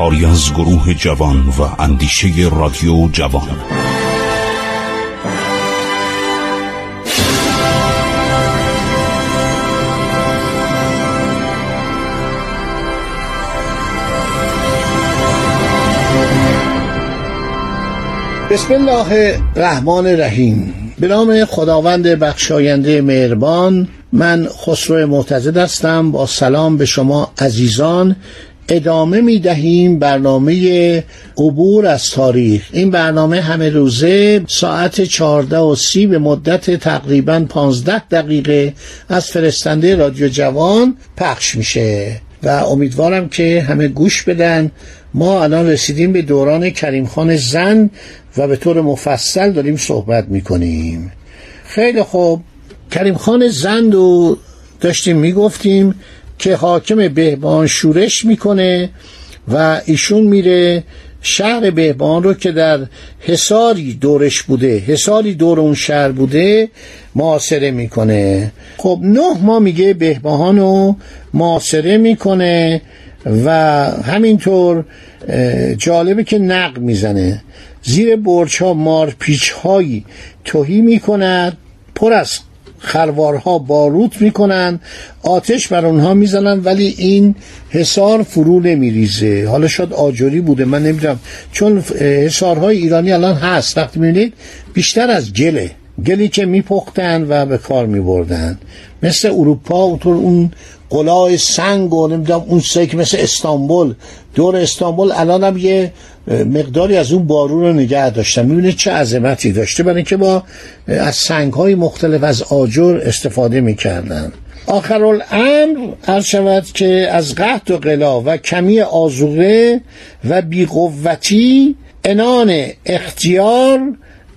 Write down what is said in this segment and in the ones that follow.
کاری از گروه جوان و اندیشه رادیو جوان. بسم الله الرحمن الرحیم. به نام خداوند بخشاینده مهربان من خسرو معتزد هستم. با سلام به شما عزیزان. ادامه می دهیم برنامه عبور از تاریخ. این برنامه همه روزه ساعت چهارده و سی به مدت تقریبا پانزده دقیقه از فرستنده رادیو جوان پخش میشه. و امیدوارم که همه گوش بدن. ما الان رسیدیم به دوران کریم خان زن و به طور مفصل داریم صحبت می‌کنیم. خیلی خوب. کریم خان زند رو داشتیم می‌گفتیم. که حاکم بهبان شورش می‌کنه و ایشون میره شهر بهبان رو که در حساری دورش بوده حساری دور اون شهر بوده معاصره می‌کنه. خب نه ما میگه بهبهان رو معاصره می‌کنه و همینطور جالبه که نق می‌زنه. زیر برچ ها مارپیچ هایی توهی می‌کند پر از خروارها باروت می‌کنن آتش بر اونها می‌زنن ولی این حصار فرو نمیریزه. حالا شاید آجوری بوده من نمی‌دونم. چون حصارهای ایرانی الان هست. وقتی می‌بینید بیشتر از گله. گلی که میپختن و به کار میبردن. مثل اروپا اونطور اون قلای سنگ و نمی‌دونم اون سیک مثل استانبول. دور استانبول الان هم یه مقداری از اون بارون رو نگه داشتن. می‌بینید چه عظمتی داشته. برای اینکه با از سنگ های مختلف از آجر استفاده می‌کردن. آخر الامر عرض شود که از قحط و قلا و کمی آزوغه و بیقوتی انان اختیار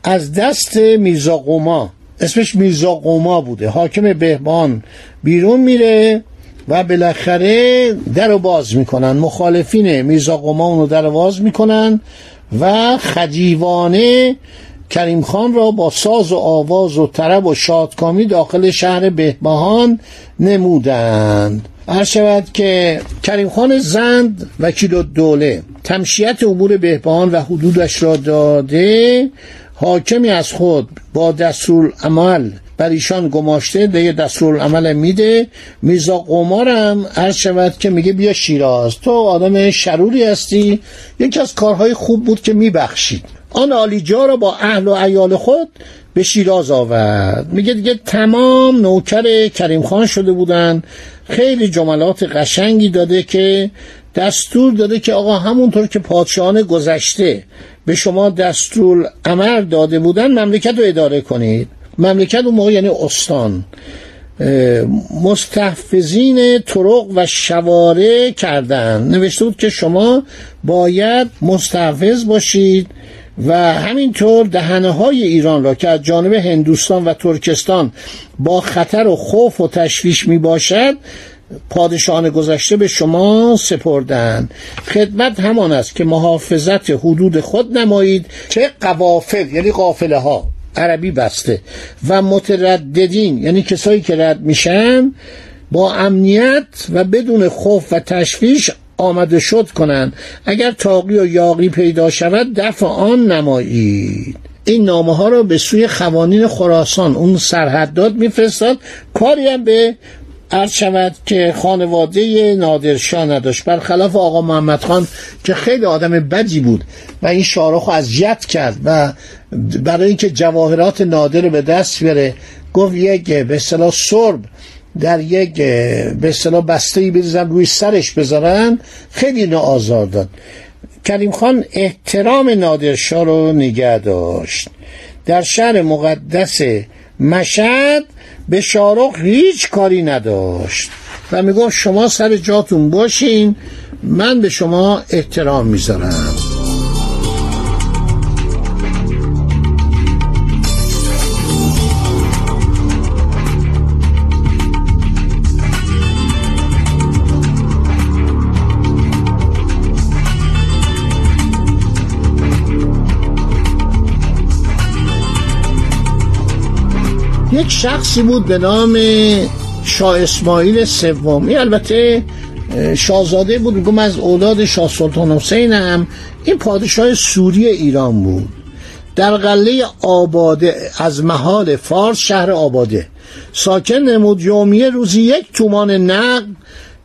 از دست میرزا قوما اسمش میرزا قوما بوده. حاکم بهبان بیرون میره. و بالاخره در رو باز می‌کنن. مخالفین میرزا قوما اونو در باز می‌کنن و خجیوانه کریم خان را با ساز و آواز و طرب و شادکامی داخل شهر بهبهان نمودند. هر شود که کریم خان زند وکیل دوله تمشیت امور بهبهان و حدودش را داده حاکمی از خود با دستور عمل بر ایشان گماشته دستور عمل میده. میرزا قمارم عرض شود که میگه بیا شیراز. تو آدم شروری هستی. یکی از کارهای خوب بود که میبخشید. آن آلیجا را با اهل و ایال خود به شیراز آورد. میگه دیگه تمام نوکر کریم خان شده بودن. خیلی جملات قشنگی داده که دستور داده که آقا همونطور که پادشاهان گذشته به شما دستور عمل داده بودن مملکت رو اداره کنید. مملکت اون موقع یعنی استان مستحفظین طرق و شواره کردن. نوشته بود که شما باید مستحفظ باشید و همینطور دهنه های ایران را که از جانب هندوستان و ترکستان با خطر و خوف و تشویش می باشد پادشاهان گذشته به شما سپردن. خدمت همان است که محافظت حدود خود نمایید. چه قوافل یعنی قافله ها عربی بسته. و مترددین یعنی کسایی که رد میشن با امنیت و بدون خوف و تشویش آمده شد کنند اگر تاقی و یاقی پیدا شود دفع آن نمایید. این نامه ها را به سوی خوانین خراسان اون سرحداد میفرستاد. کاری هم به عرض شود که خانواده نادرشاه نداشت. برخلاف آقا محمد خان که خیلی آدم بدی بود و این شارخ از جت کرد و برای اینکه جواهرات نادر رو به دست بیاره گفت یک به اصطلاح سرب در یک به اصطلاح بسته ای بریزن روی سرش بذارن خیلی اینو آزار داد. کریم خان احترام نادرشاه رو نگه داشت. در شهر مقدس مشهد به شارخ هیچ کاری نداشت و می‌گفت شما سر جاتون باشین من به شما احترام می‌ذارم. یک شخصی بود به نام شاه اسماعیل سومی البته شاهزاده بود میگم از اولاد شاه سلطان حسین هم این پادشاه سوری ایران بود. در قله آباده از محال فارس شهر آباده. ساکن نمود یومیه روزی یک تومان نقد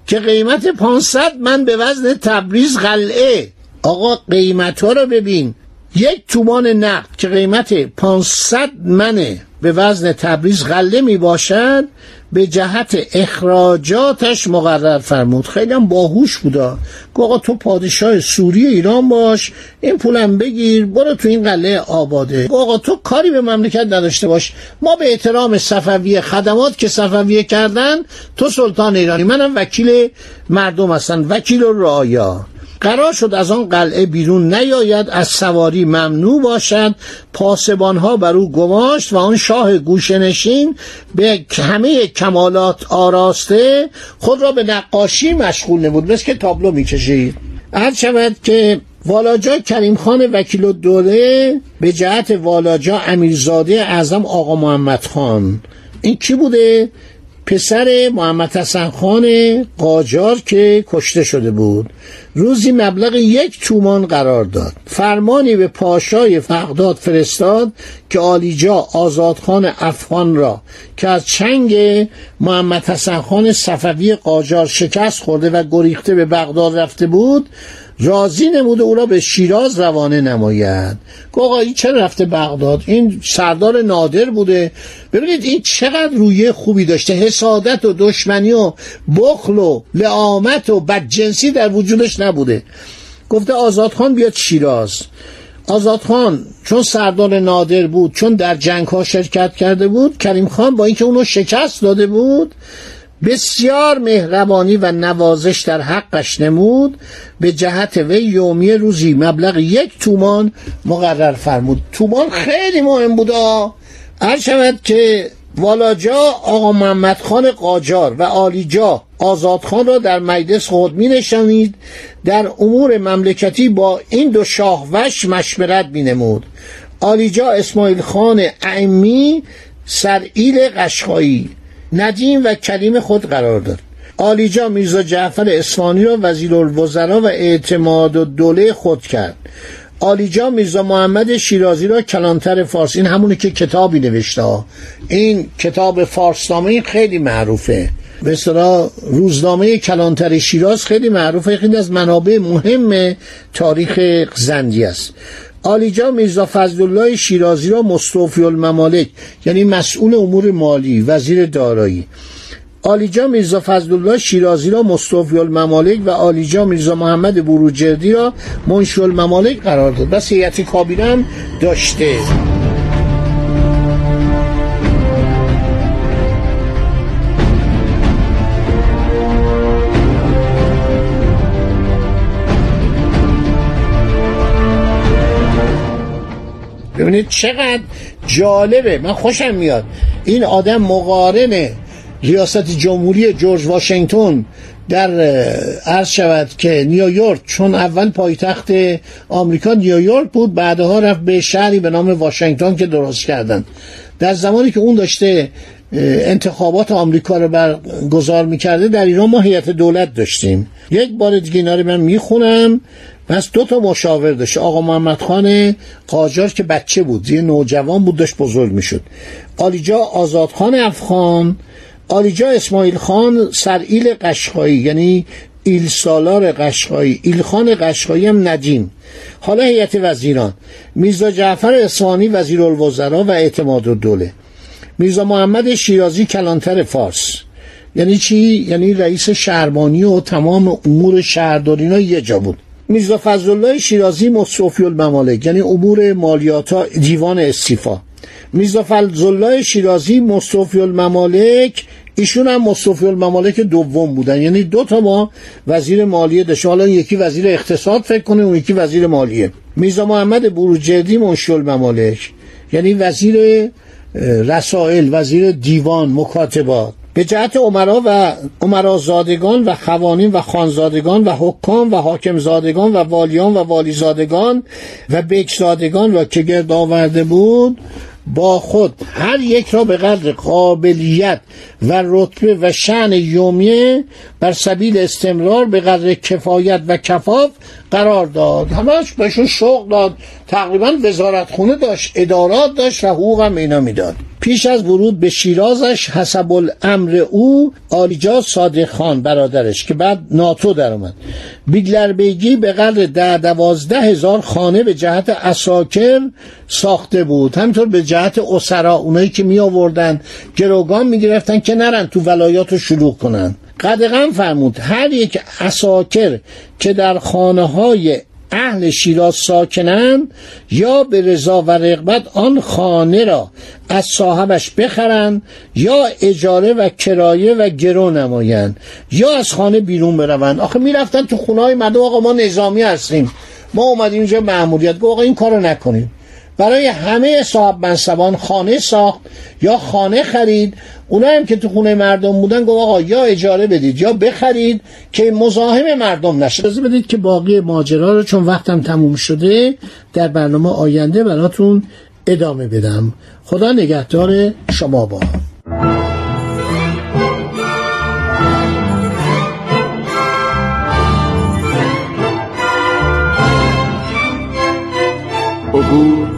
که قیمت 500 من به وزن تبریز قلعه. آقا قیمت ها رو ببین. یک تومان نقد که قیمت 500 منه. به وزن تبریز غله می باشد به جهت اخراجاتش مقرر فرمود. خیلی هم باهوش بودا. آقا تو پادشاه سوری ایران باش این پولم بگیر برو تو این قله آباده. آقا تو کاری به مملکت نداشته باش. ما به احترام صفویه خدمات که صفویه کردن تو سلطان ایرانی. منم وکیل مردم هستن وکیل و رعایا. قرار شد از آن قلعه بیرون نیاید از سواری ممنوع باشد پاسبانها بر او گماشت و آن شاه گوشنشین به همه کمالات آراسته خود را به نقاشی مشغول نبود مثل که تابلو می‌کشید. هر شود که والاجا کریم خان وکیل الدوله به جهت والاجا امیرزاده اعظم آقا محمد خان. این کی بوده؟ پسر محمد حسن خان قاجار که کشته شده بود روزی مبلغ یک تومان قرار داد. فرمانی به پاشای فقداد فرستاد که آلیجا آزادخان افغان را که از چنگ محمد حسن خان صفوی قاجار شکست خورده و گریخته به بغداد رفته بود راضی نموده او را به شیراز روانه نماید. آقا این چرا رفته بغداد؟ این سردار نادر بوده. ببینید این چقدر رویه خوبی داشته. حسادت و دشمنی و بخل و لعامت و بدجنسی در وجودش نبوده. گفته آزادخان بیاد شیراز. آزادخان چون سردار نادر بود چون در جنگ ها شرکت کرده بود کریم خان با اینکه اونو شکست داده بود بسیار مهربانی و نوازش در حقش نمود. به جهت وی یومی روزی مبلغ یک تومان مقرر فرمود. تومان خیلی مهم بود هر شود که والاجا آقا محمد خان قاجار و آلیجا آزادخان را در مجلس خود می نشانید در امور مملکتی با این دو شاهوش مشورت می نمود آلیجا اسماعیل خان اعمی سرئیل قشقایی. ندیم و کلیم خود قرار داد. آلیجا میرزا جعفر اسفانی را وزیر الوزراء و اعتماد و دوله خود کرد. آلیجا میرزا محمد شیرازی را کلانتر فارس این همونی که کتابی نوشته این کتاب فارسنامه خیلی معروفه. به روزنامه کلانتر شیراز خیلی معروفه. خیلی از منابع مهم تاریخ زندی است. آلیجا میرزا فضلالله شیرازی را مستوفی الممالک یعنی مسئول امور مالی وزیر دارایی. آلیجا میرزا فضلالله شیرازی را مستوفی الممالک و آلیجا میرزا محمد بروجردی را منشی الممالک قرار داد. بس هیئت کابینه داشته. ببینید چقدر جالبه. من خوشم میاد. این آدم مقارن ریاست جمهوری جورج واشنگتن در عرض شود که نیویورک چون اول پایتخت آمریکا نیویورک بود بعدها رفت به شهری به نام واشنگتن که درست کردن. در زمانی که اون داشته انتخابات آمریکا رو برگزار می‌کرده در ایران ما هیئت دولت داشتیم. یک بار دیگه اینا رو من می‌خونم. پس دو تا مشاور داشت. آقا محمد خان قاجار که بچه بود یه نوجوان بود داشت بزرگ می‌شد. آلیجا آزادخان افغان آلیجا اسماعیل خان سرئیل قشقایی یعنی ایل سالار قشقایی ایل خان قشقایی هم ندیم. حالا هیئت وزیران. میرزا جعفر اسوانی وزیر الوزراء و اعتماد الدوله. میرزا محمد شیرازی کلانتر فارس. یعنی چی؟ یعنی رئیس شهربانی و تمام امور شهرداری یه جا بود. میرزا فضلالله شیرازی مصوفی الممالک یعنی امور مالیات دیوان استیفا میرزا فضلالله شیرازی مصوفی الممالک ایشون هم مصطفی الممالک دوم بودن. یعنی دو تا ما وزیر مالیه داشت حالا یکی وزیر اقتصاد فکر کنه اون یکی وزیر مالیه. میرزا محمد بروجردی منشی الممالک. یعنی وزیر رسائل وزیر دیوان مکاتبات. به جهت عمرا و عمرا زادگان و خوانین و خانزادگان و حکام و حاکم زادگان و والیان و والی زادگان و بک زادگان را که گرد آورده بود با خود هر یک را به قدر قابلیت و رتبه و شعن یومیه بر سبیل استمرار به قدر کفایت و کفاف قرار داد. همش بهشون شوق داد. تقریبا وزارت خونه داشت ادارات داشت و حقوق هم اینا می‌داد. پیش از ورود به شیرازش حسب الامر او آلیجا صادق خان برادرش که بعد ناتو در اومد. بیگلر بیگی به قدر ده دوازده هزار خانه به جهت اساکر ساخته بود. همینطور به جهت اسرا اونایی که می آوردن گروگان می گرفتن که نرن تو ولایات رو شروع کنن. قدغن فرمود هر یک اساکر که در خانه های اهل شیراز ساکنند یا به رضا و رغبت آن خانه را از صاحبش بخرند یا اجاره و کرایه و گرو نمایند یا از خانه بیرون بروند. آخه می‌رفتن تو خونه های مردم آقا ما نظامی هستیم. ما اومدیم اینجا مأموریت گفت آقا این کارو نکنیم برای همه صاحب منصبان خانه ساخت یا خانه خرید. اونا هم که تو خونه مردم بودن گفت آقا یا اجاره بدید یا بخرید که مزاحم مردم نشه. اجازه بدید که باقی ماجرا رو چون وقتم تموم شده در برنامه آینده براتون ادامه بدم. خدا نگهدار شما با. عبور